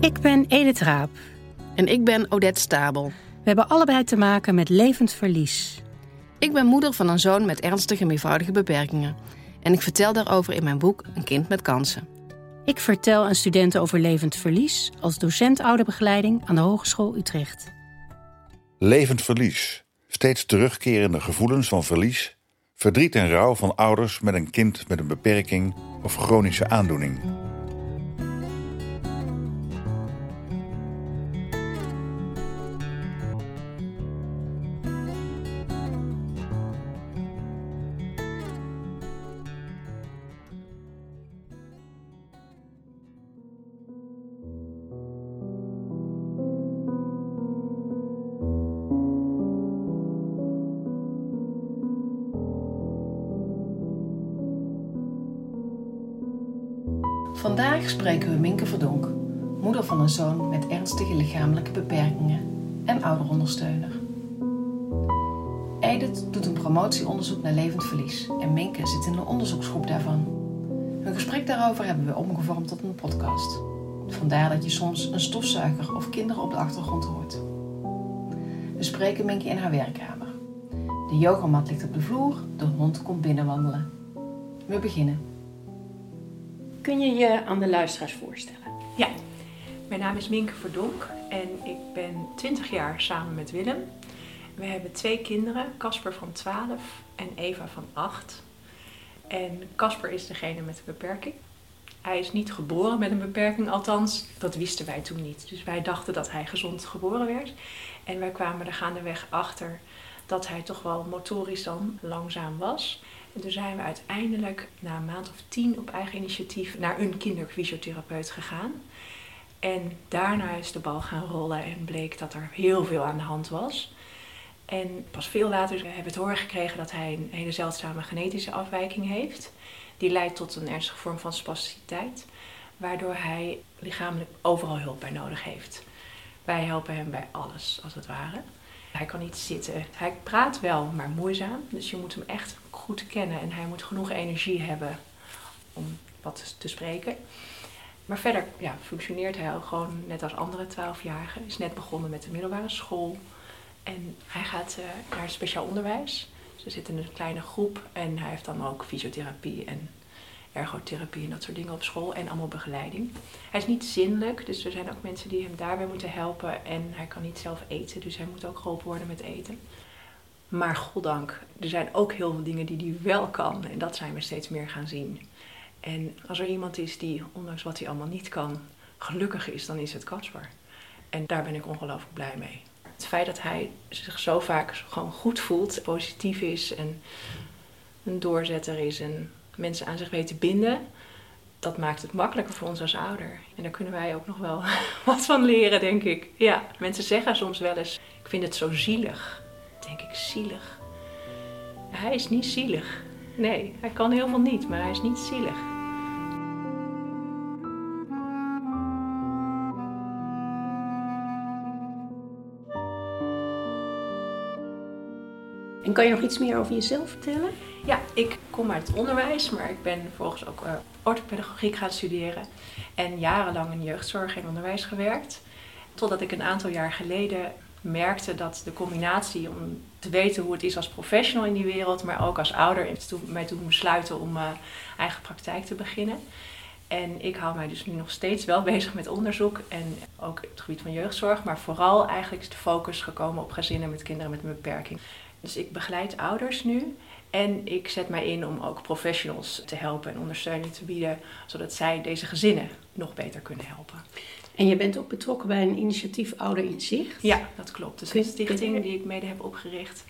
Ik ben Edith Raap. En ik ben Odette Stabel. We hebben allebei te maken met levend verlies. Ik ben moeder van een zoon met ernstige meervoudige beperkingen. En ik vertel daarover in mijn boek Een kind met kansen. Ik vertel aan studenten over levend verlies als docent ouderbegeleiding aan de Hogeschool Utrecht. Levend verlies. Steeds terugkerende gevoelens van verlies, verdriet en rouw van ouders met een kind met een beperking of chronische aandoening. Spreken we Minke Verdonk, moeder van een zoon met ernstige lichamelijke beperkingen en ouderondersteuner. Edith doet een promotieonderzoek naar levend verlies en Minke zit in de onderzoeksgroep daarvan. Een gesprek daarover hebben we omgevormd tot een podcast. Vandaar dat je soms een stofzuiger of kinderen op de achtergrond hoort. We spreken Minke in haar werkkamer. De yogamat ligt op de vloer, de hond komt binnenwandelen. We beginnen. Kun je je aan de luisteraars voorstellen? Ja, mijn naam is Minke Verdonk en ik ben 20 jaar samen met Willem. We hebben twee kinderen, Casper van 12 en Eva van 8. En Casper is degene met een beperking. Hij is niet geboren met een beperking, althans, dat wisten wij toen niet. Dus wij dachten dat hij gezond geboren werd. En wij kwamen er gaandeweg achter dat hij toch wel motorisch dan langzaam was. En toen zijn we uiteindelijk na een maand of tien op eigen initiatief naar een kinderfysiotherapeut gegaan. En daarna is de bal gaan rollen en bleek dat er heel veel aan de hand was. En pas veel later hebben we het horen gekregen dat hij een hele zeldzame genetische afwijking heeft. Die leidt tot een ernstige vorm van spasticiteit, waardoor hij lichamelijk overal hulp bij nodig heeft. Wij helpen hem bij alles, als het ware. Hij kan niet zitten. Hij praat wel, maar moeizaam. Dus je moet hem echt goed kennen en hij moet genoeg energie hebben om wat te spreken. Maar verder ja, functioneert hij gewoon net als andere twaalfjarigen. Is net begonnen met de middelbare school. En hij gaat uh, naar speciaal onderwijs. Ze zitten in een kleine groep en hij heeft dan ook fysiotherapie en ergotherapie en dat soort dingen op school en allemaal begeleiding. Hij is niet zinnelijk, dus er zijn ook mensen die hem daarbij moeten helpen en hij kan niet zelf eten, dus hij moet ook geholpen worden met eten. Maar goddank, er zijn ook heel veel dingen die hij wel kan en dat zijn we steeds meer gaan zien. En als er iemand is die, ondanks wat hij allemaal niet kan, gelukkig is, dan is het Caspar. En daar ben ik ongelooflijk blij mee. Het feit dat hij zich zo vaak gewoon goed voelt, positief is en een doorzetter is en mensen aan zich weet te binden, dat maakt het makkelijker voor ons als ouder. En daar kunnen wij ook nog wel wat van leren, denk ik. Ja, mensen zeggen soms wel eens: Ik vind het zo zielig. Denk ik, zielig. Hij is niet zielig. Nee, hij kan veel niet, maar hij is niet zielig. En kan je nog iets meer over jezelf vertellen? Ja, ik kom uit het onderwijs, maar ik ben vervolgens ook uh, orthopedagogiek gaan studeren. En jarenlang in jeugdzorg en onderwijs gewerkt. Totdat ik een aantal jaar geleden merkte dat de combinatie om te weten hoe het is als professional in die wereld, maar ook als ouder, mij toen besluiten om uh, eigen praktijk te beginnen. En ik hou mij dus nu nog steeds wel bezig met onderzoek en ook het gebied van jeugdzorg, maar vooral eigenlijk is de focus gekomen op gezinnen met kinderen met een beperking. Dus ik begeleid ouders nu en ik zet mij in om ook professionals te helpen en ondersteuning te bieden, zodat zij deze gezinnen nog beter kunnen helpen. En je bent ook betrokken bij een initiatief Ouder in Zicht? Ja, dat klopt. Dus een stichting die ik mede heb opgericht.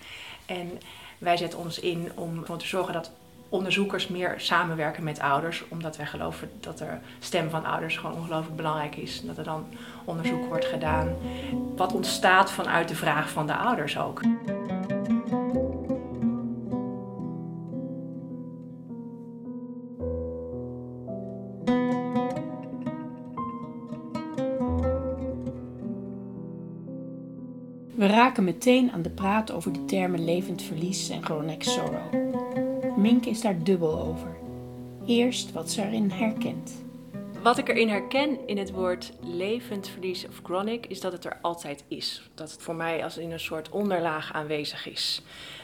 En wij zetten ons in om ervoor te zorgen dat onderzoekers meer samenwerken met ouders. Omdat wij geloven dat de stem van ouders gewoon ongelooflijk belangrijk is. Dat er dan onderzoek wordt gedaan. Wat ontstaat vanuit de vraag van de ouders ook. We raken meteen aan de praat over de termen levend verlies en chronic sorrow. Mink is daar dubbel over. Eerst wat ze erin herkent. Wat ik erin herken in het woord levend verlies of chronic, is dat het er altijd is. Dat het voor mij als in een soort onderlaag aanwezig is.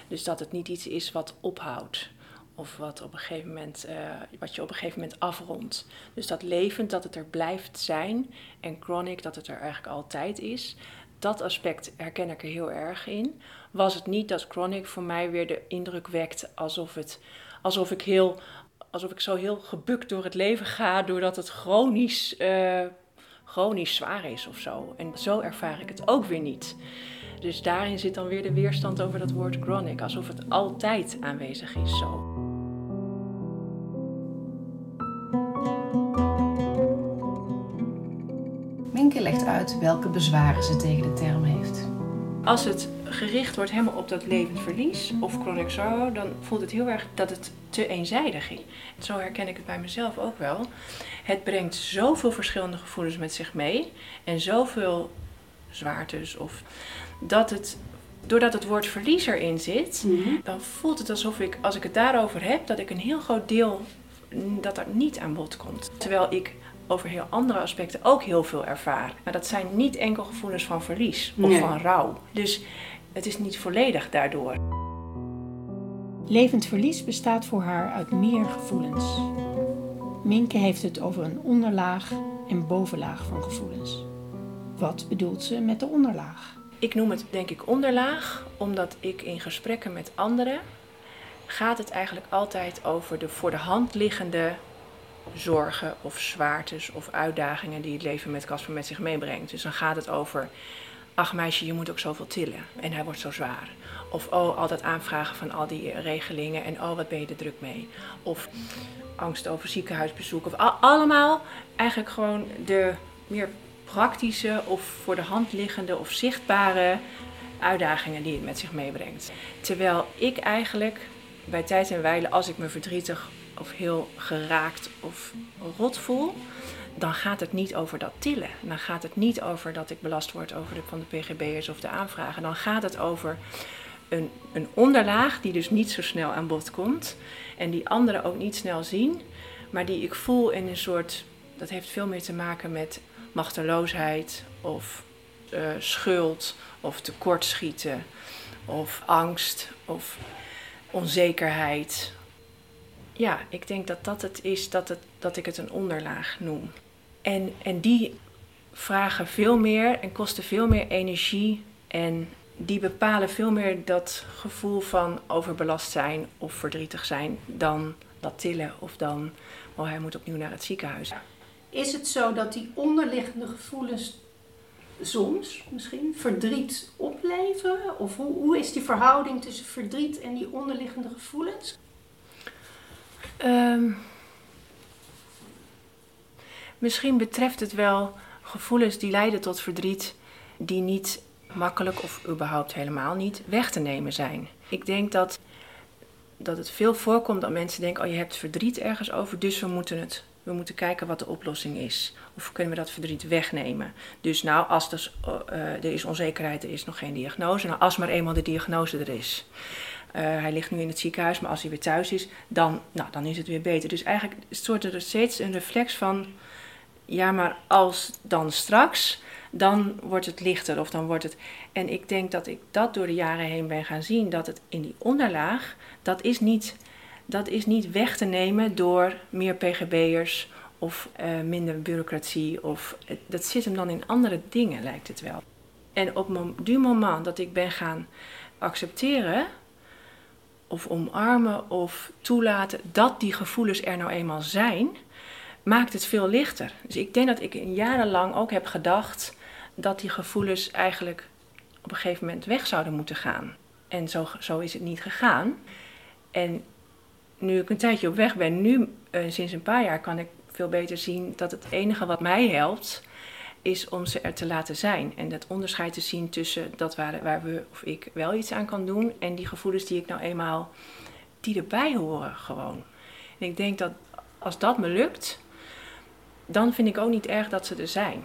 Dus dat het niet iets is wat ophoudt. Of wat, op een gegeven moment, uh, wat je op een gegeven moment afrondt. Dus dat levend, dat het er blijft zijn. En chronic, dat het er eigenlijk altijd is. Dat aspect herken ik er heel erg in. Was het niet dat chronic voor mij weer de indruk wekt alsof, het, alsof ik heel alsof ik zo heel gebukt door het leven ga, doordat het chronisch, uh, chronisch zwaar is of zo. En zo ervaar ik het ook weer niet. Dus daarin zit dan weer de weerstand over dat woord chronic, alsof het altijd aanwezig is zo. Legt uit welke bezwaren ze tegen de term heeft. Als het gericht wordt helemaal op dat levend verlies of chronic sorrow, dan voelt het heel erg dat het te eenzijdig is. Zo herken ik het bij mezelf ook wel. Het brengt zoveel verschillende gevoelens met zich mee en zoveel zwaartes of dat het doordat het woord verlies erin zit, mhm. dan voelt het alsof ik, als ik het daarover heb, dat ik een heel groot deel dat er niet aan bod komt. Terwijl ik over heel andere aspecten ook heel veel ervaar. Maar dat zijn niet enkel gevoelens van verlies of van rouw. Dus het is niet volledig daardoor. Levend verlies bestaat voor haar uit meer gevoelens. Minke heeft het over een onderlaag en bovenlaag van gevoelens. Wat bedoelt ze met de onderlaag? Ik noem het denk ik onderlaag, omdat ik in gesprekken met anderen gaat het eigenlijk altijd over de voor de hand liggende zorgen of zwaartes of uitdagingen die het leven met Casper met zich meebrengt. Dus dan gaat het over, ach meisje, je moet ook zoveel tillen en hij wordt zo zwaar. Of oh, al dat aanvragen van al die regelingen en oh, wat ben je er druk mee. Of angst over ziekenhuisbezoek. Of allemaal eigenlijk gewoon de meer praktische of voor de hand liggende of zichtbare uitdagingen die het met zich meebrengt. Terwijl ik eigenlijk bij tijd en wijle, als ik me verdrietig of heel geraakt of rot voel, dan gaat het niet over dat tillen. Dan gaat het niet over dat ik belast word over de, van de PGB'ers of de aanvragen. Dan gaat het over een, een onderlaag die dus niet zo snel aan bod komt. En die anderen ook niet snel zien. Maar die ik voel in een soort. Dat heeft veel meer te maken met machteloosheid of uh, schuld of tekortschieten of angst of onzekerheid ja, ik denk dat dat het is dat, het, dat ik het een onderlaag noem. En, en die vragen veel meer en kosten veel meer energie. En die bepalen veel meer dat gevoel van overbelast zijn of verdrietig zijn dan dat tillen of dan, oh hij moet opnieuw naar het ziekenhuis. Is het zo dat die onderliggende gevoelens soms misschien verdriet opleveren? Of hoe, hoe is die verhouding tussen verdriet en die onderliggende gevoelens? Um, misschien betreft het wel gevoelens die leiden tot verdriet, die niet makkelijk of überhaupt helemaal niet weg te nemen zijn. Ik denk dat, dat het veel voorkomt dat mensen denken: oh, je hebt verdriet ergens over, dus we moeten het. We moeten kijken wat de oplossing is. Of kunnen we dat verdriet wegnemen? Dus nou, als er, uh, er is onzekerheid, er is nog geen diagnose. Nou, als maar eenmaal de diagnose er is. Uh, hij ligt nu in het ziekenhuis, maar als hij weer thuis is, dan, nou, dan is het weer beter. Dus eigenlijk soort er steeds een reflex van, ja, maar als dan straks, dan wordt het lichter of dan wordt het. En ik denk dat ik dat door de jaren heen ben gaan zien, dat het in die onderlaag, dat is niet, dat is niet weg te nemen door meer PGB'ers of uh, minder bureaucratie. Of, dat zit hem dan in andere dingen, lijkt het wel. En op het moment dat ik ben gaan accepteren of omarmen of toelaten dat die gevoelens er nou eenmaal zijn, maakt het veel lichter. Dus ik denk dat ik jarenlang ook heb gedacht dat die gevoelens eigenlijk op een gegeven moment weg zouden moeten gaan. En zo, zo is het niet gegaan. En nu ik een tijdje op weg ben, nu uh, sinds een paar jaar, kan ik veel beter zien dat het enige wat mij helpt, is om ze er te laten zijn. En dat onderscheid te zien tussen dat waar, waar we of ik wel iets aan kan doen en die gevoelens die ik nou eenmaal, die erbij horen gewoon. En ik denk dat als dat me lukt, dan vind ik ook niet erg dat ze er zijn.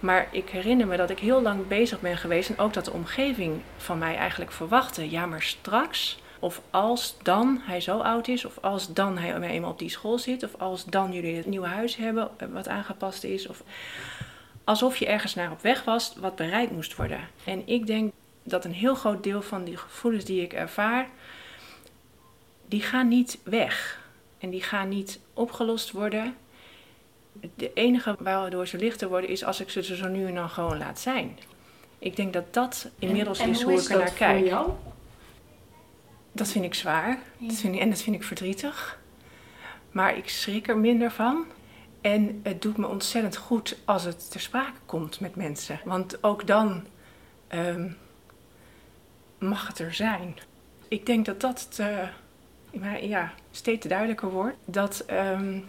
Maar ik herinner me dat ik heel lang bezig ben geweest en ook dat de omgeving van mij eigenlijk verwachtte, ja maar straks, Of als dan hij zo oud is, of als dan hij eenmaal op die school zit, of als dan jullie het nieuwe huis hebben eh, wat aangepast is. Of alsof je ergens naar op weg was wat bereikt moest worden. En ik denk dat een heel groot deel van die gevoelens die ik ervaar, die gaan niet weg. En die gaan niet opgelost worden. De enige waardoor ze lichter worden is als ik ze zo nu en dan gewoon laat zijn. Ik denk dat dat inmiddels en, is hoe ik er naar kijk. Jou? Dat vind ik zwaar. Ja. Dat vind ik, en dat vind ik verdrietig. Maar ik schrik er minder van. En het doet me ontzettend goed als het ter sprake komt met mensen. Want ook dan ehm, mag het er zijn. Ik denk dat dat te, maar ja, steeds duidelijker wordt. Dat, ehm,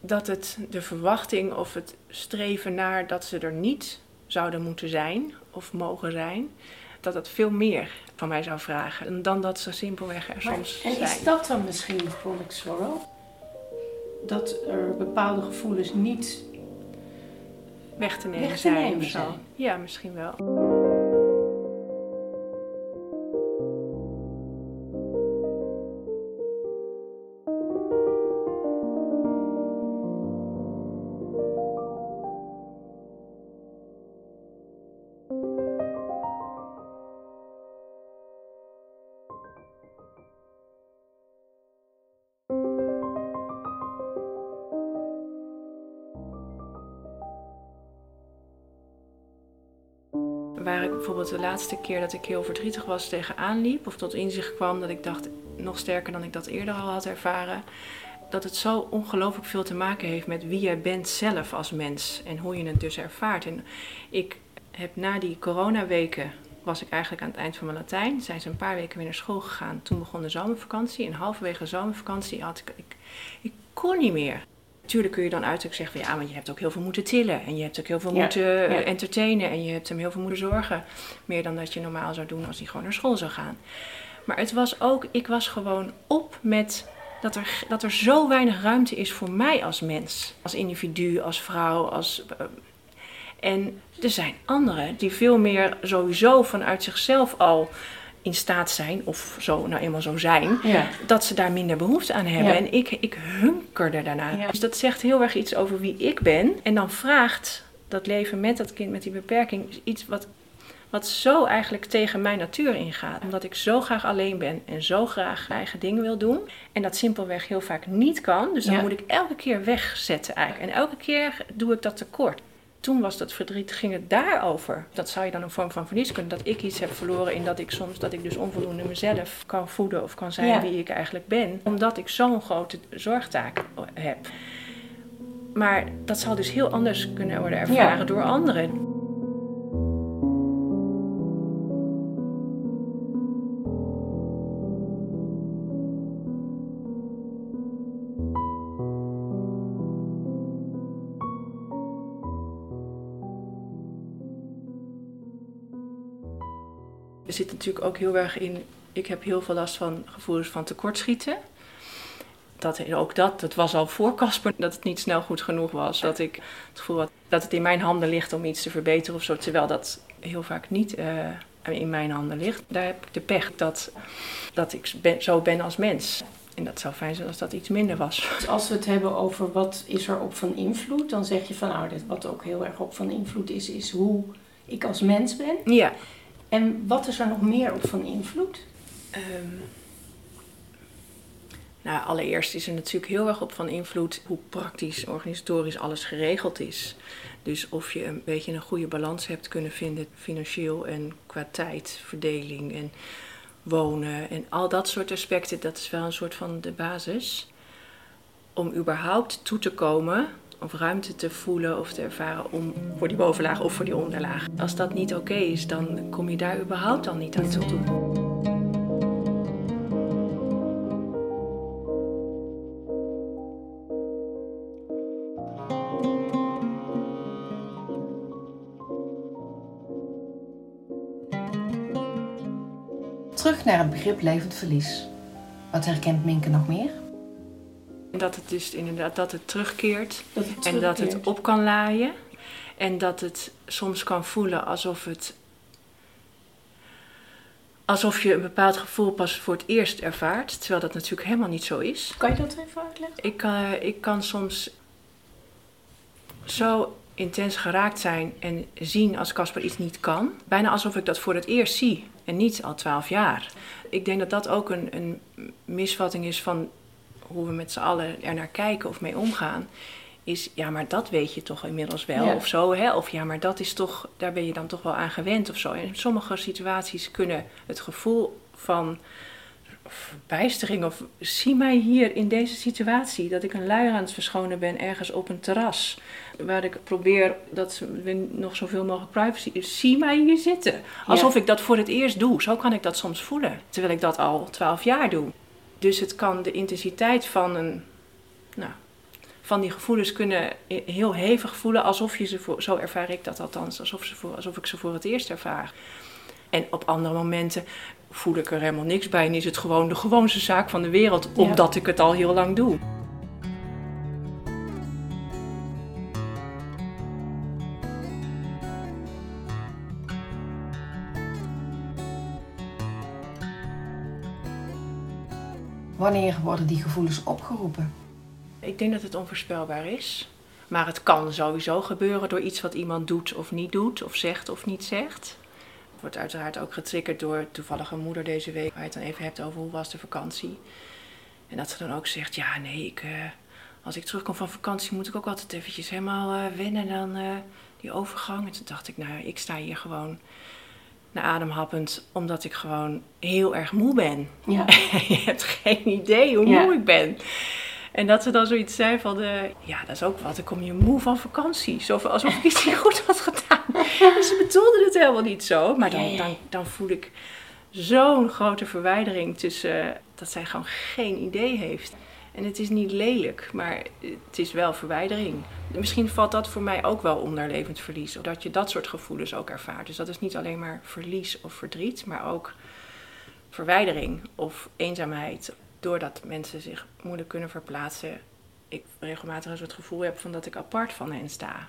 dat het de verwachting of het streven naar dat ze er niet zouden moeten zijn of mogen zijn, dat het veel meer van mij zou vragen dan dat ze simpelweg er Maar- soms en zijn. is dat dan misschien chronic sorrow? Dat er bepaalde gevoelens niet... weg te nemen weg te zijn nemen of zo. zijn. Ja, misschien wel. Bijvoorbeeld de laatste keer dat ik heel verdrietig was tegenaan liep, of tot inzicht kwam dat ik dacht, nog sterker dan ik dat eerder al had ervaren, dat het zo ongelooflijk veel te maken heeft met wie jij bent zelf als mens en hoe je het dus ervaart. En ik heb na die coronaweken, was ik eigenlijk aan het eind van mijn Latijn, zijn ze een paar weken weer naar school gegaan. Toen begon de zomervakantie en halverwege de zomervakantie had ik, ik, ik kon niet meer. Tuurlijk kun je dan uiterlijk zeggen van ja, maar je hebt ook heel veel moeten tillen. En je hebt ook heel veel Ja, moeten eh, ja. entertainen. En je hebt hem heel veel moeten zorgen. Meer dan dat je normaal zou doen als hij gewoon naar school zou gaan. Maar het was ook, ik was gewoon op met dat er, dat er zo weinig ruimte is voor mij als mens. Als individu, als vrouw, als... eh, en er zijn anderen die veel meer sowieso vanuit zichzelf al in staat zijn, of zo nou eenmaal zo zijn, Ja. dat ze daar minder behoefte aan hebben. Ja. En ik, ik hunkerde daarna. Ja. Dus dat zegt heel erg iets over wie ik ben. En dan vraagt dat leven met dat kind met die beperking iets wat, wat zo eigenlijk tegen mijn natuur ingaat. Omdat ik zo graag alleen ben en zo graag eigen dingen wil doen. En dat simpelweg heel vaak niet kan. Dus dan moet ik elke keer wegzetten eigenlijk. En elke keer doe ik dat tekort. Toen was dat verdriet, ging het daarover. Dat zou je dan een vorm van verlies kunnen. Dat ik iets heb verloren in dat ik soms, dat ik dus onvoldoende mezelf kan voeden of kan zijn Ja. wie ik eigenlijk ben. Omdat ik zo'n grote zorgtaak heb. Maar dat zal dus heel anders kunnen worden ervaren Ja. door anderen. Er zit natuurlijk ook heel erg in. Ik heb heel veel last van gevoelens van tekortschieten. Dat, ook dat, dat was al voor Casper, dat het niet snel goed genoeg was. Dat ik het gevoel had dat het in mijn handen ligt om iets te verbeteren of zo. Terwijl dat heel vaak niet eh, in mijn handen ligt. Daar heb ik de pech dat, dat ik ben, zo ben als mens. En dat zou fijn zijn als dat iets minder was. Dus als we het hebben over wat is er op van invloed, dan zeg je van nou, dit, wat ook heel erg op van invloed is, is hoe ik als mens ben. Ja. En wat is er nog meer op van invloed? Ehm, nou, allereerst is er natuurlijk heel erg op van invloed hoe praktisch, organisatorisch alles geregeld is. Dus of je een beetje een goede balans hebt kunnen vinden, financieel en qua tijdverdeling en wonen en al dat soort aspecten, dat is wel een soort van de basis. Om überhaupt toe te komen of ruimte te voelen of te ervaren om voor die bovenlaag of voor die onderlaag. Als dat niet oké is, dan kom je daar überhaupt al niet aan toe. Terug naar het begrip levend verlies. Wat herkent Minke nog meer? En dat het dus inderdaad dat het terugkeert Dat het en dat het op kan laaien. En dat het soms kan voelen alsof het alsof je een bepaald gevoel pas voor het eerst ervaart, terwijl dat natuurlijk helemaal niet zo is. Kan je dat even uitleggen? Ik, uh, ik kan soms zo intens geraakt zijn en zien als Casper iets niet kan, bijna alsof ik dat voor het eerst zie en niet al twaalf jaar. Ik denk dat dat ook een, een misvatting is van hoe we met z'n allen er naar kijken of mee omgaan is, ja, maar dat weet je toch inmiddels wel of zo. Hè? Of ja, maar dat is toch, daar ben je dan toch wel aan gewend of zo. En in sommige situaties kunnen het gevoel van verbijstering of zie mij hier in deze situatie dat ik een luier aan het verschonen ben ergens op een terras waar ik probeer dat we nog zoveel mogelijk privacy zie mij hier zitten alsof ik dat voor het eerst doe zo kan ik dat soms voelen terwijl ik dat al twaalf jaar doe dus het kan de intensiteit van een nou van die gevoelens kunnen heel hevig voelen, alsof je ze voor, zo ervaar ik dat althans, alsof, ze voor, alsof ik ze voor het eerst ervaar. En op andere momenten voel ik er helemaal niks bij en is het gewoon de gewoonste zaak van de wereld, omdat ik het al heel lang doe. Wanneer worden die gevoelens opgeroepen? Ik denk dat het onvoorspelbaar is. Maar het kan sowieso gebeuren door iets wat iemand doet of niet doet, of zegt of niet zegt. Het wordt uiteraard ook getriggerd door toevallige moeder deze week, waar je het dan even hebt over hoe was de vakantie. En dat ze dan ook zegt, ja nee, ik, uh, als ik terugkom van vakantie moet ik ook altijd eventjes helemaal uh, wennen aan uh, die overgang. En toen dacht ik, nou ik sta hier gewoon naar ademhappend, omdat ik gewoon heel erg moe ben. Ja. je hebt geen idee hoe moe ik ben. En dat ze dan zoiets zei van, uh, ja, dat is ook wat, dan kom je moe van vakantie. Zo, alsof ik iets niet goed had gedaan. ze bedoelde het helemaal niet zo. Maar dan, dan, dan voel ik zo'n grote verwijdering tussen uh, dat zij gewoon geen idee heeft. En het is niet lelijk, maar het is wel verwijdering. Misschien valt dat voor mij ook wel onder levend verlies. Dat je dat soort gevoelens ook ervaart. Dus dat is niet alleen maar verlies of verdriet, maar ook verwijdering of eenzaamheid doordat mensen zich moeilijk kunnen verplaatsen, ik regelmatig eens het gevoel heb van dat ik apart van hen sta.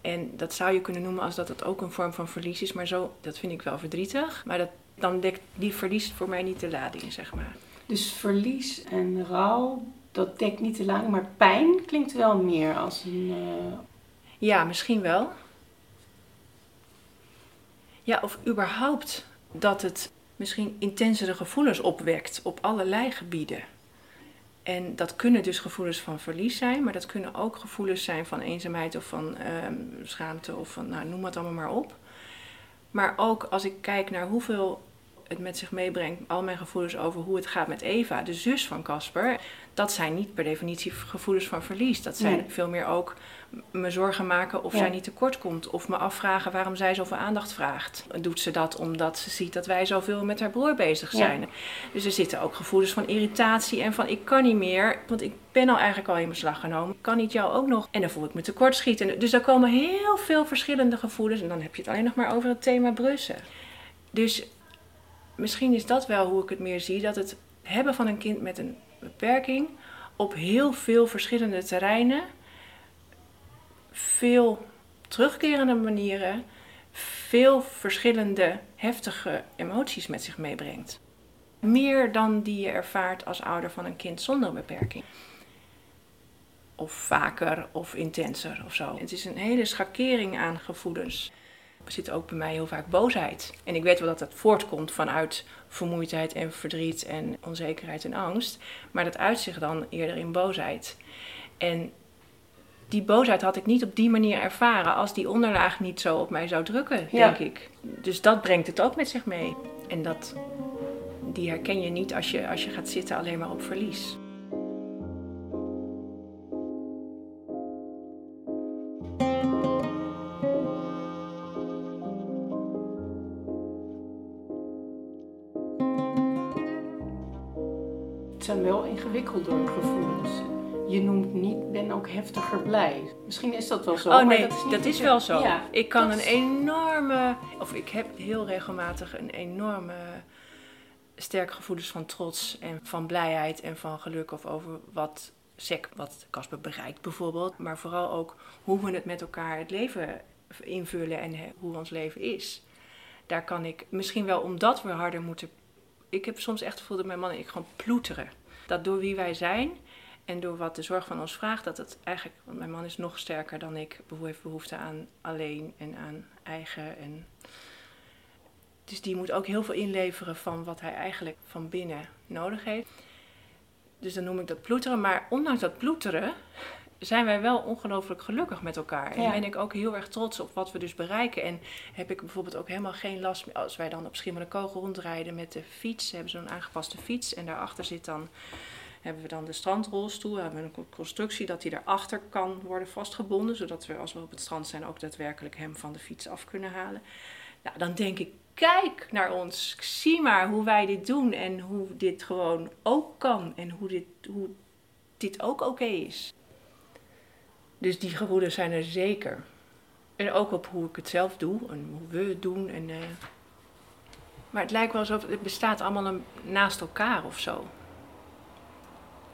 En dat zou je kunnen noemen als dat het ook een vorm van verlies is, maar zo, dat vind ik wel verdrietig. Maar dat, dan dekt die verlies voor mij niet de lading, zeg maar. Dus verlies en rouw, dat dekt niet de lading, maar pijn klinkt wel meer als een. Uh... Ja, misschien wel. Ja, of überhaupt dat het misschien intensere gevoelens opwekt op allerlei gebieden. En dat kunnen dus gevoelens van verlies zijn, maar dat kunnen ook gevoelens zijn van eenzaamheid of van ehm, schaamte of van, nou, noem het allemaal maar op. Maar ook als ik kijk naar hoeveel het met zich meebrengt, al mijn gevoelens over hoe het gaat met Eva, de zus van Casper, dat zijn niet per definitie gevoelens van verlies. Dat zijn veel meer ook me zorgen maken of zij niet tekort komt. Of me afvragen waarom zij zoveel aandacht vraagt. Doet ze dat omdat ze ziet dat wij zoveel met haar broer bezig zijn. Dus er zitten ook gevoelens van irritatie en van ik kan niet meer. Want ik ben al eigenlijk al in beslag genomen. Kan niet jou ook nog. En dan voel ik me tekortschieten. Dus daar komen heel veel verschillende gevoelens. En dan heb je het alleen nog maar over het thema brussen. Dus misschien is dat wel hoe ik het meer zie. Dat het hebben van een kind met een beperking op heel veel verschillende terreinen veel terugkerende manieren veel verschillende heftige emoties met zich meebrengt. Meer dan die je ervaart als ouder van een kind zonder beperking. Of vaker of intenser of zo. Het is een hele schakering aan gevoelens. Zit ook bij mij heel vaak boosheid. En ik weet wel dat dat voortkomt vanuit vermoeidheid en verdriet en onzekerheid en angst. Maar dat uit zich dan eerder in boosheid. En die boosheid had ik niet op die manier ervaren als die onderlaag niet zo op mij zou drukken, denk ik. Dus dat brengt het ook met zich mee. En dat, die herken je niet als je, als je gaat zitten alleen maar op verlies. Zijn wel ingewikkelde gevoelens je noemt niet, ben ook heftiger blij. Misschien is dat wel zo. Oh nee, dat is, wel zo. ik kan een enorme, of ik heb heel regelmatig een enorme sterke gevoelens van trots en van blijheid en van geluk of over wat sec, wat Casper bereikt bijvoorbeeld. Maar vooral ook hoe we het met elkaar het leven invullen en hoe ons leven is. daar kan ik misschien wel omdat we harder moeten. Ik heb soms echt het gevoel dat mijn man en ik gewoon ploeteren. Dat door wie wij zijn en door wat de zorg van ons vraagt, dat het eigenlijk, want mijn man is nog sterker dan ik, heeft behoefte aan alleen en aan eigen. En, dus die moet ook heel veel inleveren van wat hij eigenlijk van binnen nodig heeft. Dus dan noem ik dat ploeteren. Maar ondanks dat ploeteren zijn wij wel ongelooflijk gelukkig met elkaar. En ben ik ook heel erg trots op wat we dus bereiken. En heb ik bijvoorbeeld ook helemaal geen last meer als wij dan op Schiermonnikoog rondrijden met de fiets. Hebben ze zo'n aangepaste fiets en daarachter zit dan hebben we dan de strandrolstoel. We hebben een constructie dat die daarachter kan worden vastgebonden. Zodat we als we op het strand zijn ook daadwerkelijk hem van de fiets af kunnen halen. Nou, dan denk ik, kijk naar ons. Zie maar hoe wij dit doen en hoe dit gewoon ook kan. En hoe dit, hoe dit ook oké is. Dus die gevoelens zijn er zeker. En ook op hoe ik het zelf doe en hoe we het doen. En, uh... Maar het lijkt wel alsof het bestaat allemaal naast elkaar of zo.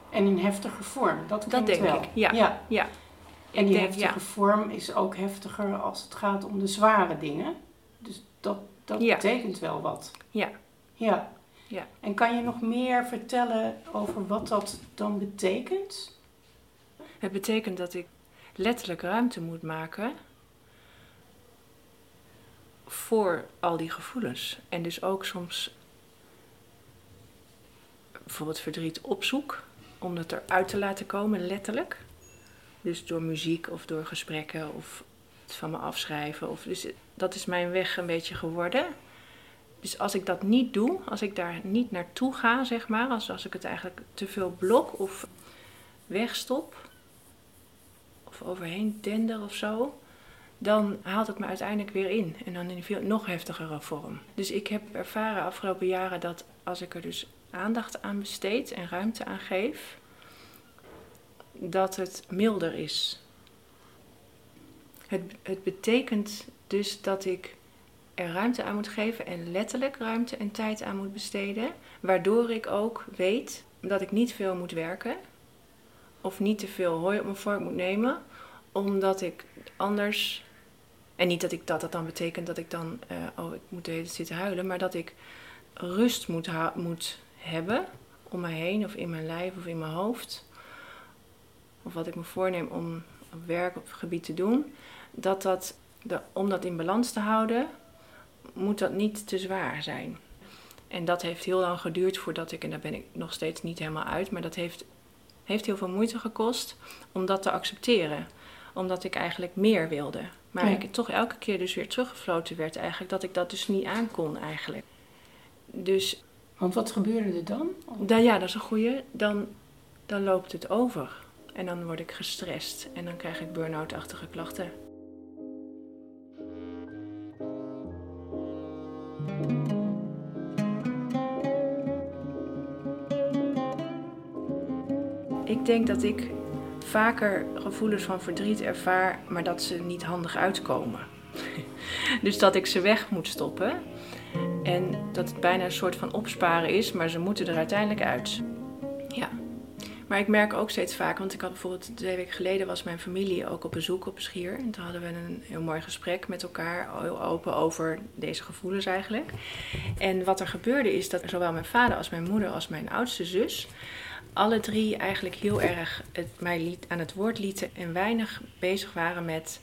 En in heftige vorm, dat, dat denk wel. ik. Ja. ja. ja. En die heftige vorm is ook heftiger als het gaat om de zware dingen. Dus dat, dat betekent wel wat. Ja. Ja. ja. En kan je nog meer vertellen over wat dat dan betekent? Het betekent dat ik letterlijk ruimte moet maken voor al die gevoelens. En dus ook soms bijvoorbeeld verdriet opzoek om het eruit te laten komen, letterlijk. Dus door muziek of door gesprekken of het van me afschrijven. Of, dus dat is mijn weg een beetje geworden. Dus als ik dat niet doe, als ik daar niet naartoe ga, zeg maar, als, als ik het eigenlijk te veel blok of wegstop, of overheen tender of zo, dan haalt het me uiteindelijk weer in. En dan in een veel nog heftigere vorm. Dus ik heb ervaren afgelopen jaren dat als ik er dus aandacht aan besteed en ruimte aan geef, dat het milder is. Het, het betekent dus dat ik er ruimte aan moet geven en letterlijk ruimte en tijd aan moet besteden, waardoor ik ook weet dat ik niet veel moet werken of niet te veel hooi op mijn vork moet nemen, omdat ik anders. En niet dat ik dat, dat dan betekent dat ik dan, uh, oh, ik moet de hele tijd zitten huilen, maar dat ik rust moet, moet hebben om me heen of in mijn lijf of in mijn hoofd. Of wat ik me voorneem om op werk of gebied te doen. Dat dat, de, om dat in balans te houden, moet dat niet te zwaar zijn. En dat heeft heel lang geduurd voordat ik, en daar ben ik nog steeds niet helemaal uit, maar dat heeft heeft heel veel moeite gekost om dat te accepteren. Omdat ik eigenlijk meer wilde. Maar ik toch elke keer dus weer teruggefloten werd eigenlijk. Dat ik dat dus niet aankon eigenlijk. Dus... Want wat gebeurde er dan? dan ja, dat is een goede. Dan, dan loopt het over. En dan word ik gestrest. En dan krijg ik burn-out-achtige klachten. Ik denk dat ik vaker gevoelens van verdriet ervaar, maar dat ze niet handig uitkomen. dus dat ik ze weg moet stoppen. En dat het bijna een soort van opsparen is, maar ze moeten er uiteindelijk uit. Ja. Maar ik merk ook steeds vaak, want ik had bijvoorbeeld twee weken geleden was mijn familie ook op bezoek op Schier. En toen hadden we een heel mooi gesprek met elkaar, heel open over deze gevoelens eigenlijk. En wat er gebeurde is dat zowel mijn vader als mijn moeder als mijn oudste zus alle drie eigenlijk heel erg het, mij liet, aan het woord lieten en weinig bezig waren met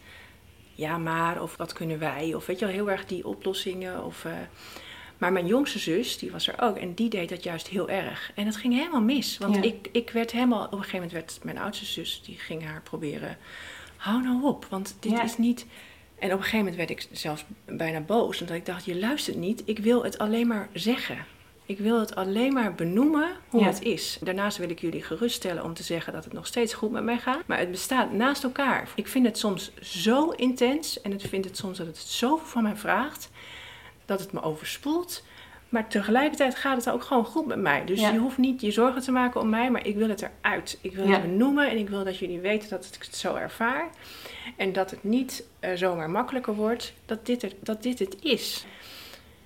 ja maar of wat kunnen wij of weet je wel heel erg die oplossingen of uh, maar mijn jongste zus, die was er ook. En die deed dat juist heel erg. En het ging helemaal mis. Want ik, ik werd helemaal... Op een gegeven moment werd mijn oudste zus... Die ging haar proberen... Hou nou op, want dit is niet... En op een gegeven moment werd ik zelfs bijna boos. Omdat ik dacht, je luistert niet. Ik wil het alleen maar zeggen. Ik wil het alleen maar benoemen hoe het is. Daarnaast wil ik jullie geruststellen om te zeggen dat het nog steeds goed met mij gaat. Maar het bestaat naast elkaar. Ik vind het soms zo intens en ik vind het soms dat het zoveel van mij vraagt dat het me overspoelt. Maar tegelijkertijd gaat het ook gewoon goed met mij. Dus je hoeft niet je zorgen te maken om mij, maar ik wil het eruit. Ik wil het benoemen en ik wil dat jullie weten dat ik het zo ervaar. En dat het niet uh, zomaar makkelijker wordt, dat dit, dat dit het is.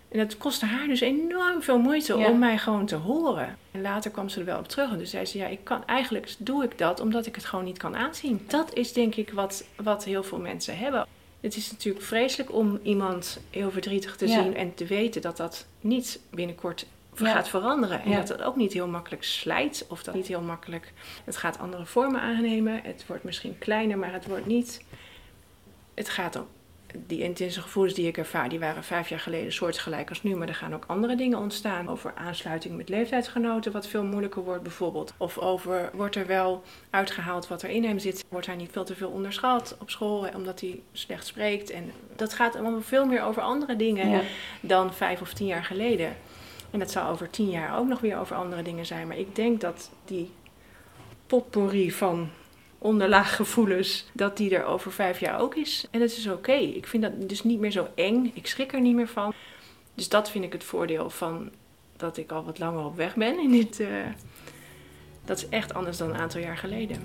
En dat kostte haar dus enorm veel moeite om mij gewoon te horen. En later kwam ze er wel op terug. En dus zei ze, ja, ik kan, eigenlijk doe ik dat omdat ik het gewoon niet kan aanzien. Dat is denk ik wat, wat heel veel mensen hebben. Het is natuurlijk vreselijk om iemand heel verdrietig te Ja. zien en te weten dat dat niet binnenkort Ja. gaat veranderen. En dat het ook niet heel makkelijk slijt of dat niet heel makkelijk. Het gaat andere vormen aannemen. Het wordt misschien kleiner, maar het wordt niet. Het gaat ook. Die intense gevoelens die ik ervaar, die waren vijf jaar geleden soortgelijk als nu. Maar er gaan ook andere dingen ontstaan. Over aansluiting met leeftijdsgenoten, wat veel moeilijker wordt bijvoorbeeld. Of over, wordt er wel uitgehaald wat er in hem zit? Wordt hij niet veel te veel onderschat op school, omdat hij slecht spreekt? En dat gaat allemaal veel meer over andere dingen Ja. dan vijf of tien jaar geleden. En dat zal over tien jaar ook nog weer over andere dingen zijn. Maar ik denk dat die potpourri van onderlaaggevoelens, dat die er over vijf jaar ook is. En dat is oké. Ik vind dat dus niet meer zo eng. Ik schrik er niet meer van. Dus dat vind ik het voordeel van dat ik al wat langer op weg ben in dit. eh, dat is echt anders dan een aantal jaar geleden.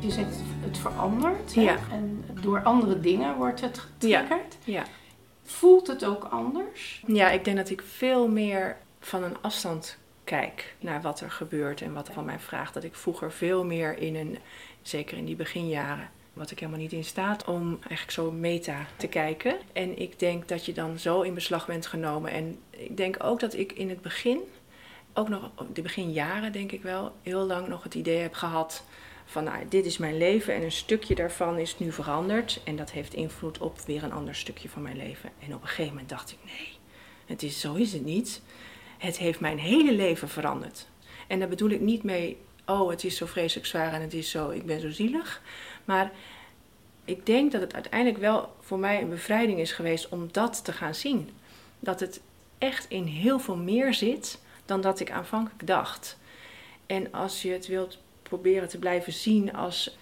Je zegt het verandert. Ja. En door andere dingen wordt het getriggerd. Ja. Voelt het ook anders? Ja, ik denk dat ik veel meer van een afstand kijk naar wat er gebeurt en wat er van mij vraagt. Dat ik vroeger veel meer in een, zeker in die beginjaren, wat ik helemaal niet in staat om eigenlijk zo meta te kijken. En ik denk dat je dan zo in beslag bent genomen. En ik denk ook dat ik in het begin, ook nog de beginjaren denk ik wel, heel lang nog het idee heb gehad van nou, dit is mijn leven en een stukje daarvan is nu veranderd. En dat heeft invloed op weer een ander stukje van mijn leven. En op een gegeven moment dacht ik, nee, het is, zo is het niet. Het heeft mijn hele leven veranderd. En daar bedoel ik niet mee, oh, het is zo vreselijk zwaar en het is zo, ik ben zo zielig. Maar ik denk dat het uiteindelijk wel voor mij een bevrijding is geweest om dat te gaan zien. Dat het echt in heel veel meer zit dan dat ik aanvankelijk dacht. En als je het wilt proberen te blijven zien als,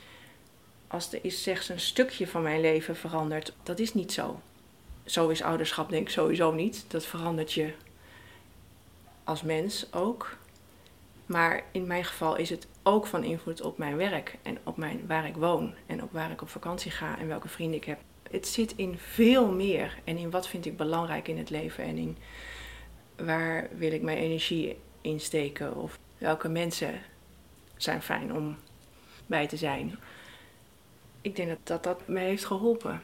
als er is slechts een stukje van mijn leven veranderd, dat is niet zo. Zo is ouderschap denk ik sowieso niet. Dat verandert je als mens ook. Maar in mijn geval is het ook van invloed op mijn werk en op mijn, waar ik woon en op waar ik op vakantie ga en welke vrienden ik heb. Het zit in veel meer en in wat vind ik belangrijk in het leven en in waar wil ik mijn energie in steken of welke mensen zijn fijn om bij te zijn. Ik denk dat dat, dat mij heeft geholpen.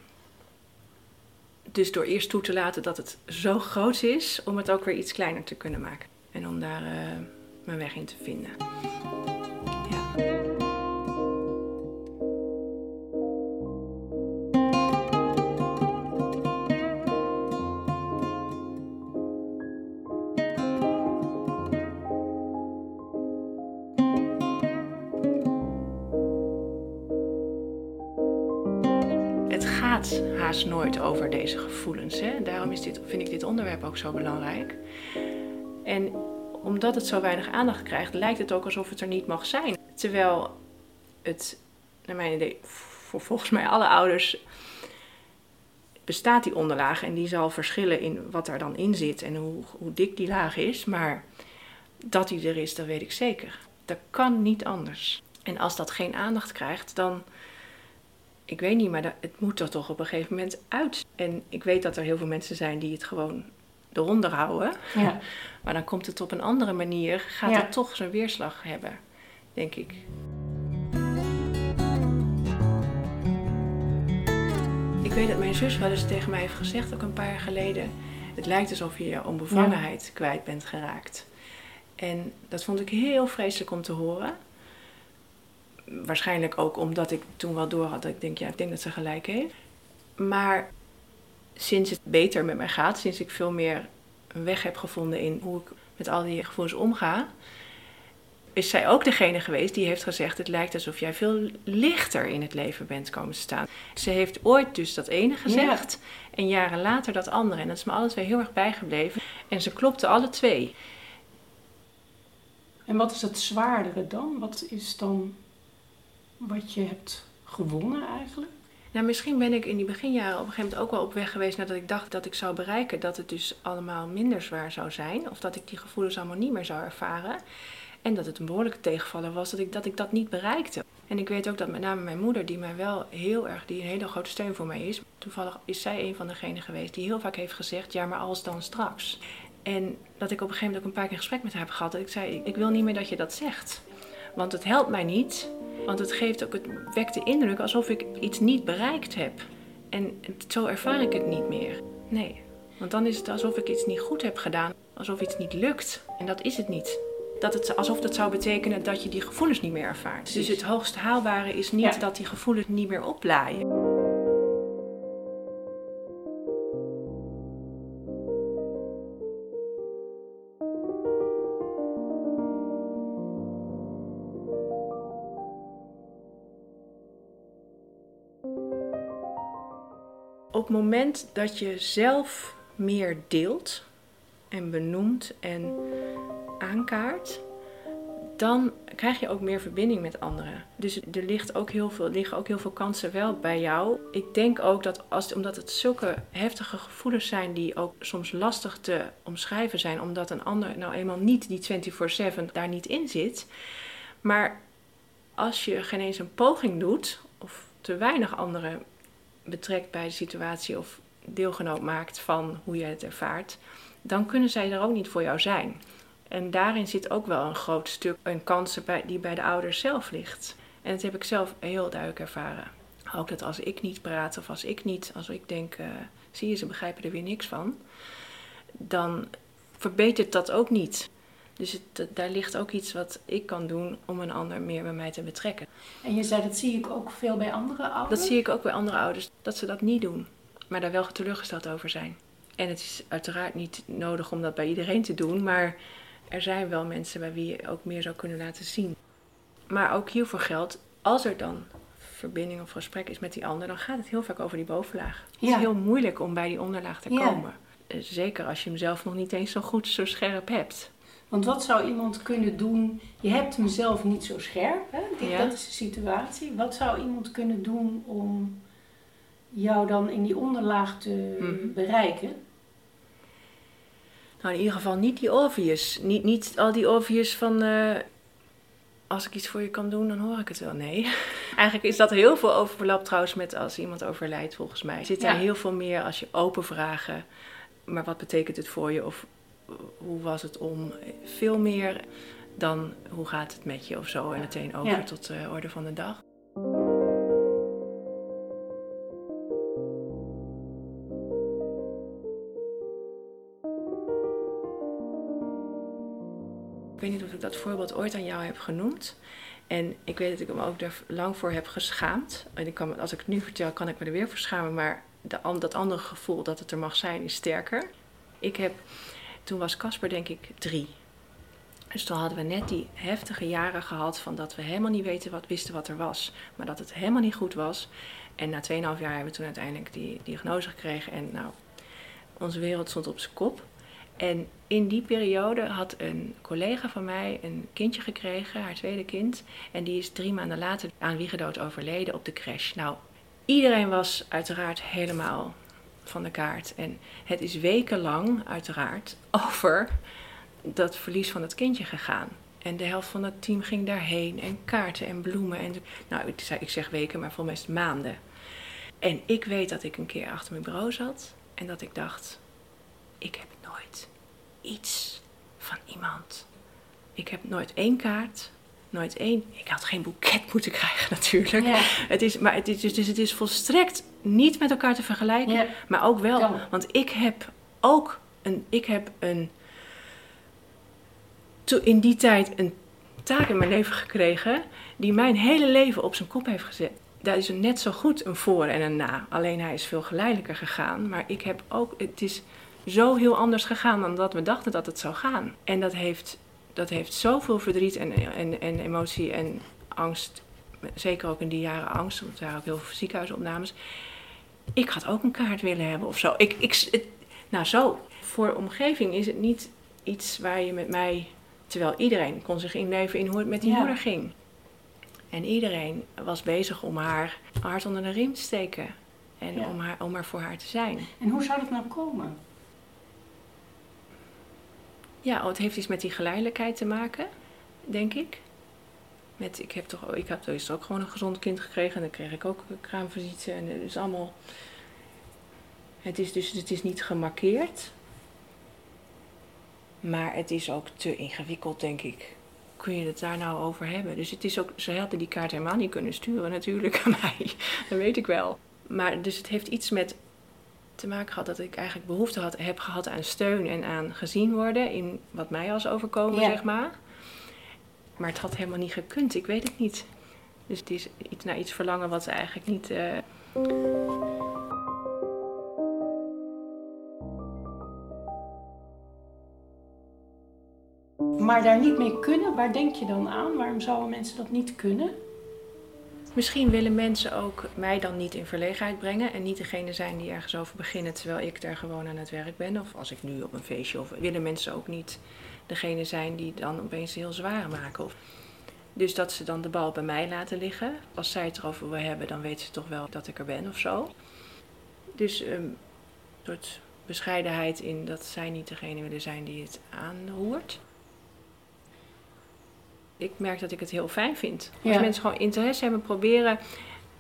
Dus door eerst toe te laten dat het zo groot is, om het ook weer iets kleiner te kunnen maken. En om daar eh, mijn weg in te vinden. Ja. Over deze gevoelens. Hè? Daarom is dit, vind ik dit onderwerp ook zo belangrijk. En omdat het zo weinig aandacht krijgt, lijkt het ook alsof het er niet mag zijn. Terwijl het, naar mijn idee, voor volgens mij alle ouders bestaat die onderlaag en die zal verschillen in wat er dan in zit en hoe, hoe dik die laag is. Maar dat die er is, dat weet ik zeker. Dat kan niet anders. En als dat geen aandacht krijgt, dan ik weet niet, maar dat, het moet er toch op een gegeven moment uit. En ik weet dat er heel veel mensen zijn die het gewoon eronder houden. Ja. Maar dan komt het op een andere manier, gaat Ja. het toch zijn weerslag hebben, denk ik. Ik weet dat mijn zus wel eens tegen mij heeft gezegd, ook een paar jaar geleden. Het lijkt alsof je je onbevangenheid kwijt bent geraakt. En dat vond ik heel vreselijk om te horen. Waarschijnlijk ook omdat ik toen wel door had dat ik denk, ja, ik denk dat ze gelijk heeft. Maar sinds het beter met mij gaat, sinds ik veel meer een weg heb gevonden in hoe ik met al die gevoelens omga, is zij ook degene geweest die heeft gezegd: Het lijkt alsof jij veel lichter in het leven bent komen te staan. Ze heeft ooit dus dat ene gezegd en jaren later dat andere. En dat is me alle twee heel erg bijgebleven. En ze klopte alle twee. En wat is het zwaardere dan? Wat is dan wat je hebt gewonnen eigenlijk? Nou, misschien ben ik in die beginjaren op een gegeven moment ook wel op weg geweest nadat ik dacht dat ik zou bereiken dat het dus allemaal minder zwaar zou zijn. Of dat ik die gevoelens allemaal niet meer zou ervaren. En dat het een behoorlijke tegenvaller was dat ik, dat ik dat niet bereikte. En ik weet ook dat met name mijn moeder, die mij wel heel erg, die een hele grote steun voor mij is. Toevallig is zij een van degenen geweest die heel vaak heeft gezegd, ja maar als dan straks. En dat ik op een gegeven moment ook een paar keer gesprek met haar heb gehad. Dat ik zei, ik wil niet meer dat je dat zegt. Want het helpt mij niet. Want het geeft ook, het wekt de indruk alsof ik iets niet bereikt heb. En zo ervaar ik het niet meer. Nee, want dan is het alsof ik iets niet goed heb gedaan. Alsof iets niet lukt. En dat is het niet. Dat het, alsof dat zou betekenen dat je die gevoelens niet meer ervaart. Dus het hoogst haalbare is niet Ja. dat die gevoelens niet meer oplaaien. Op het moment dat je zelf meer deelt en benoemt en aankaart, dan krijg je ook meer verbinding met anderen. Dus er ligt ook heel veel, liggen ook heel veel kansen wel bij jou. Ik denk ook dat als, omdat het zulke heftige gevoelens zijn die ook soms lastig te omschrijven zijn, omdat een ander nou eenmaal niet die 24/7 daar niet in zit. Maar als je geen eens een poging doet, of te weinig anderen betrekt bij de situatie of deelgenoot maakt van hoe je het ervaart, dan kunnen zij er ook niet voor jou zijn. En daarin zit ook wel een groot stuk een kansen bij, die bij de ouders zelf ligt. En dat heb ik zelf heel duidelijk ervaren. Ook dat als ik niet praat of als ik niet, als ik denk, eh, zie je, ze begrijpen er weer niks van, dan verbetert dat ook niet. Dus het, daar ligt ook iets wat ik kan doen om een ander meer bij mij te betrekken. En je zei, dat zie ik ook veel bij andere ouders. Dat zie ik ook bij andere ouders, dat ze dat niet doen, maar daar wel teleurgesteld over zijn. En het is uiteraard niet nodig om dat bij iedereen te doen, maar er zijn wel mensen bij wie je ook meer zou kunnen laten zien. Maar ook hiervoor geldt, als er dan verbinding of gesprek is met die ander, dan gaat het heel vaak over die bovenlaag. Het is heel moeilijk om bij die onderlaag te Ja. komen. Eh, Zeker als je hem zelf nog niet eens zo goed, zo scherp hebt. Want wat zou iemand kunnen doen? Je hebt hem zelf niet zo scherp, hè? Ja. dat is de situatie. Wat zou iemand kunnen doen om jou dan in die onderlaag te Mhm. bereiken? Nou, in ieder geval niet die obvious. Niet, niet al die obvious van... eh, als ik iets voor je kan doen, dan hoor ik het wel. Nee. Eigenlijk is dat heel veel overlap trouwens met als iemand overlijdt, volgens mij. Zit daar Ja. heel veel meer als je open vragen... Maar wat betekent het voor je? Of hoe was het om? Veel meer dan hoe gaat het met je of zo. En meteen over Ja. tot de orde van de dag. Ik weet niet of ik dat voorbeeld ooit aan jou heb genoemd. En ik weet dat ik me ook daar lang voor heb geschaamd. En ik kan, als ik het nu vertel, kan ik me er weer voor schamen. Maar de, dat andere gevoel dat het er mag zijn, is sterker. Ik heb, toen was Casper denk ik drie. Dus toen hadden we net die heftige jaren gehad van dat we helemaal niet weten wat, wisten wat er was. Maar dat het helemaal niet goed was. En na 2,5 jaar hebben we toen uiteindelijk die diagnose gekregen. En nou, onze wereld stond op zijn kop. En in die periode had een collega van mij een kindje gekregen, haar tweede kind. En die is drie maanden later aan wiegedood overleden op de crash. Nou, iedereen was uiteraard helemaal van de kaart. En het is wekenlang uiteraard over dat verlies van het kindje gegaan. En de helft van het team ging daarheen. En kaarten en bloemen. En, nou, ik, zeg weken, maar volgens mij maanden. En ik weet dat ik een keer achter mijn bureau zat. En dat ik dacht, ik heb nooit iets van iemand. Ik heb nooit één kaart. Nooit één. Ik had geen boeket moeten krijgen natuurlijk. Ja. Het is, maar het is, dus het is volstrekt niet met elkaar te vergelijken. Ja. Maar ook wel. Want ik heb ook een, ik heb een, to- in die tijd een taak in mijn leven gekregen die mijn hele leven op zijn kop heeft gezet. Daar is net zo goed een voor en een na. Alleen hij is veel geleidelijker gegaan. Maar ik heb ook, het is zo heel anders gegaan dan dat we dachten dat het zou gaan. En dat heeft, dat heeft zoveel verdriet en, en, en emotie en angst. Zeker ook in die jaren angst, want er waren ook heel veel ziekenhuisopnames. Ik had ook een kaart willen hebben of zo. Ik, ik, het- nou, zo. Voor omgeving is het niet iets waar je met mij. Terwijl iedereen kon zich inleven in hoe het met die Ja. moeder ging. En iedereen was bezig om haar hart onder de riem te steken. En Ja. om, haar, om er voor haar te zijn. En hoe zou dat nou komen? Ja, het heeft iets met die geleidelijkheid te maken, denk ik. Met, ik heb toch ik heb dus ook gewoon een gezond kind gekregen. En dan kreeg ik ook een kraamvisite. En het is allemaal... Het is dus het is niet gemarkeerd. Maar het is ook te ingewikkeld, denk ik. Kun je het daar nou over hebben? Dus het is ook, ze hadden die kaart helemaal niet kunnen sturen natuurlijk aan mij. Dat weet ik wel. Maar dus het heeft iets met te maken gehad dat ik eigenlijk behoefte had, heb gehad aan steun en aan gezien worden in wat mij als overkomen, Ja. zeg maar. Maar het had helemaal niet gekund, ik weet het niet. Dus het is iets naar iets verlangen wat eigenlijk niet. eh, Maar daar niet mee kunnen, waar denk je dan aan? Waarom zouden mensen dat niet kunnen? Misschien willen mensen ook mij dan niet in verlegenheid brengen en niet degene zijn die ergens over beginnen terwijl ik daar gewoon aan het werk ben. Of als ik nu op een feestje of willen mensen ook niet degene zijn die dan opeens heel zwaar maken. Of, dus dat ze dan de bal bij mij laten liggen. Als zij het erover wil hebben, dan weten ze toch wel dat ik er ben of zo. Dus ehm, een soort bescheidenheid in dat zij niet degene willen zijn die het aanhoort. Ik merk dat ik het heel fijn vind. Als Ja. mensen gewoon interesse hebben, proberen.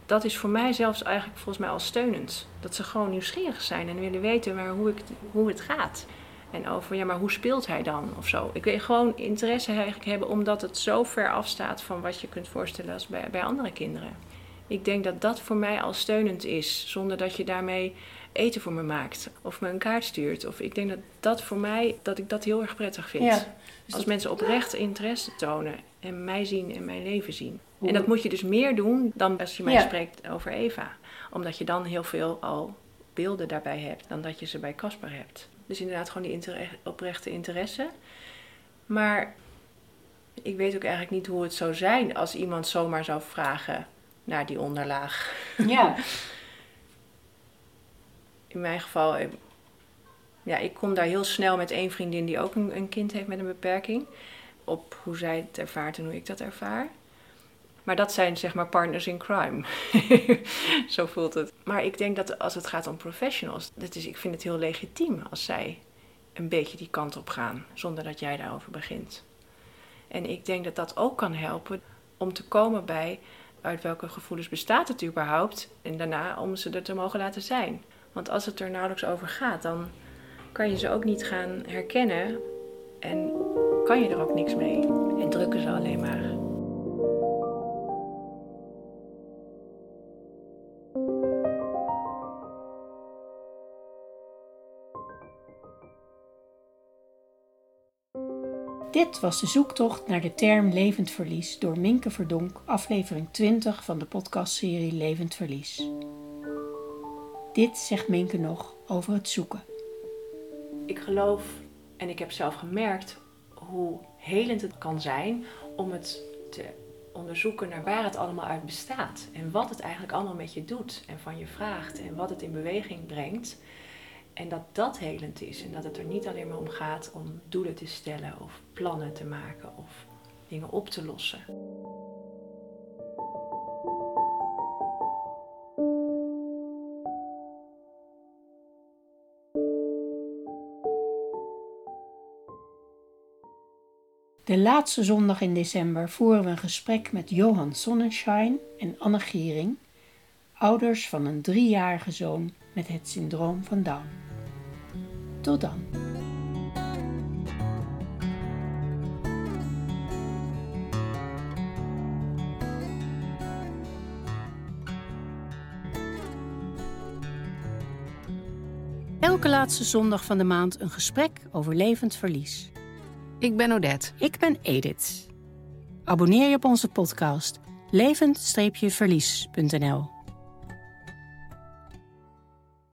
Dat is voor mij zelfs eigenlijk volgens mij al steunend. Dat ze gewoon nieuwsgierig zijn en willen weten maar hoe, ik, hoe het gaat. En over, ja, maar hoe speelt hij dan of zo. Ik wil gewoon interesse eigenlijk hebben omdat het zo ver afstaat van wat je kunt voorstellen als bij, bij andere kinderen. Ik denk dat dat voor mij al steunend is, zonder dat je daarmee eten voor me maakt of me een kaart stuurt. Of ik denk dat dat voor mij, dat ik dat heel erg prettig vind. Ja. Dus Als mensen oprecht interesse tonen en mij zien en mijn leven zien. En dat moet je dus meer doen dan als je mij Ja. spreekt over Eva. Omdat je dan heel veel al beelden daarbij hebt dan dat je ze bij Casper hebt. Dus inderdaad gewoon die inter- oprechte interesse. Maar ik weet ook eigenlijk niet hoe het zou zijn als iemand zomaar zou vragen naar die onderlaag. Ja, In mijn geval, eh, ja, ik kom daar heel snel met één vriendin die ook een, een kind heeft met een beperking. Op hoe zij het ervaart en hoe ik dat ervaar. Maar dat zijn zeg maar partners in crime. Zo voelt het. Maar ik denk dat als het gaat om professionals, dat is, ik vind het heel legitiem als zij een beetje die kant op gaan, zonder dat jij daarover begint. En ik denk dat dat ook kan helpen om te komen bij uit welke gevoelens bestaat het überhaupt en daarna om ze er te mogen laten zijn. Want als het er nauwelijks over gaat, dan kan je ze ook niet gaan herkennen en kan je er ook niks mee. En drukken ze alleen maar. dit was de zoektocht naar de term levend verlies door Minke Verdonk, aflevering 20 van de podcastserie Levend Verlies. Dit zegt Minke nog over het zoeken. Ik geloof en ik heb zelf gemerkt hoe helend het kan zijn om het te onderzoeken naar waar het allemaal uit bestaat. En wat het eigenlijk allemaal met je doet en van je vraagt en wat het in beweging brengt. En dat dat helend is en dat het er niet alleen maar om gaat om doelen te stellen of plannen te maken of dingen op te lossen. De laatste zondag in december voeren we een gesprek met Johan Sonnenschein en Anne Giering, ouders van een driejarige zoon met het syndroom van Down. Tot dan. Elke laatste zondag van de maand een gesprek over levend verlies. Ik ben Odette. Ik ben Edith. Abonneer je op onze podcast levend-verlies.nl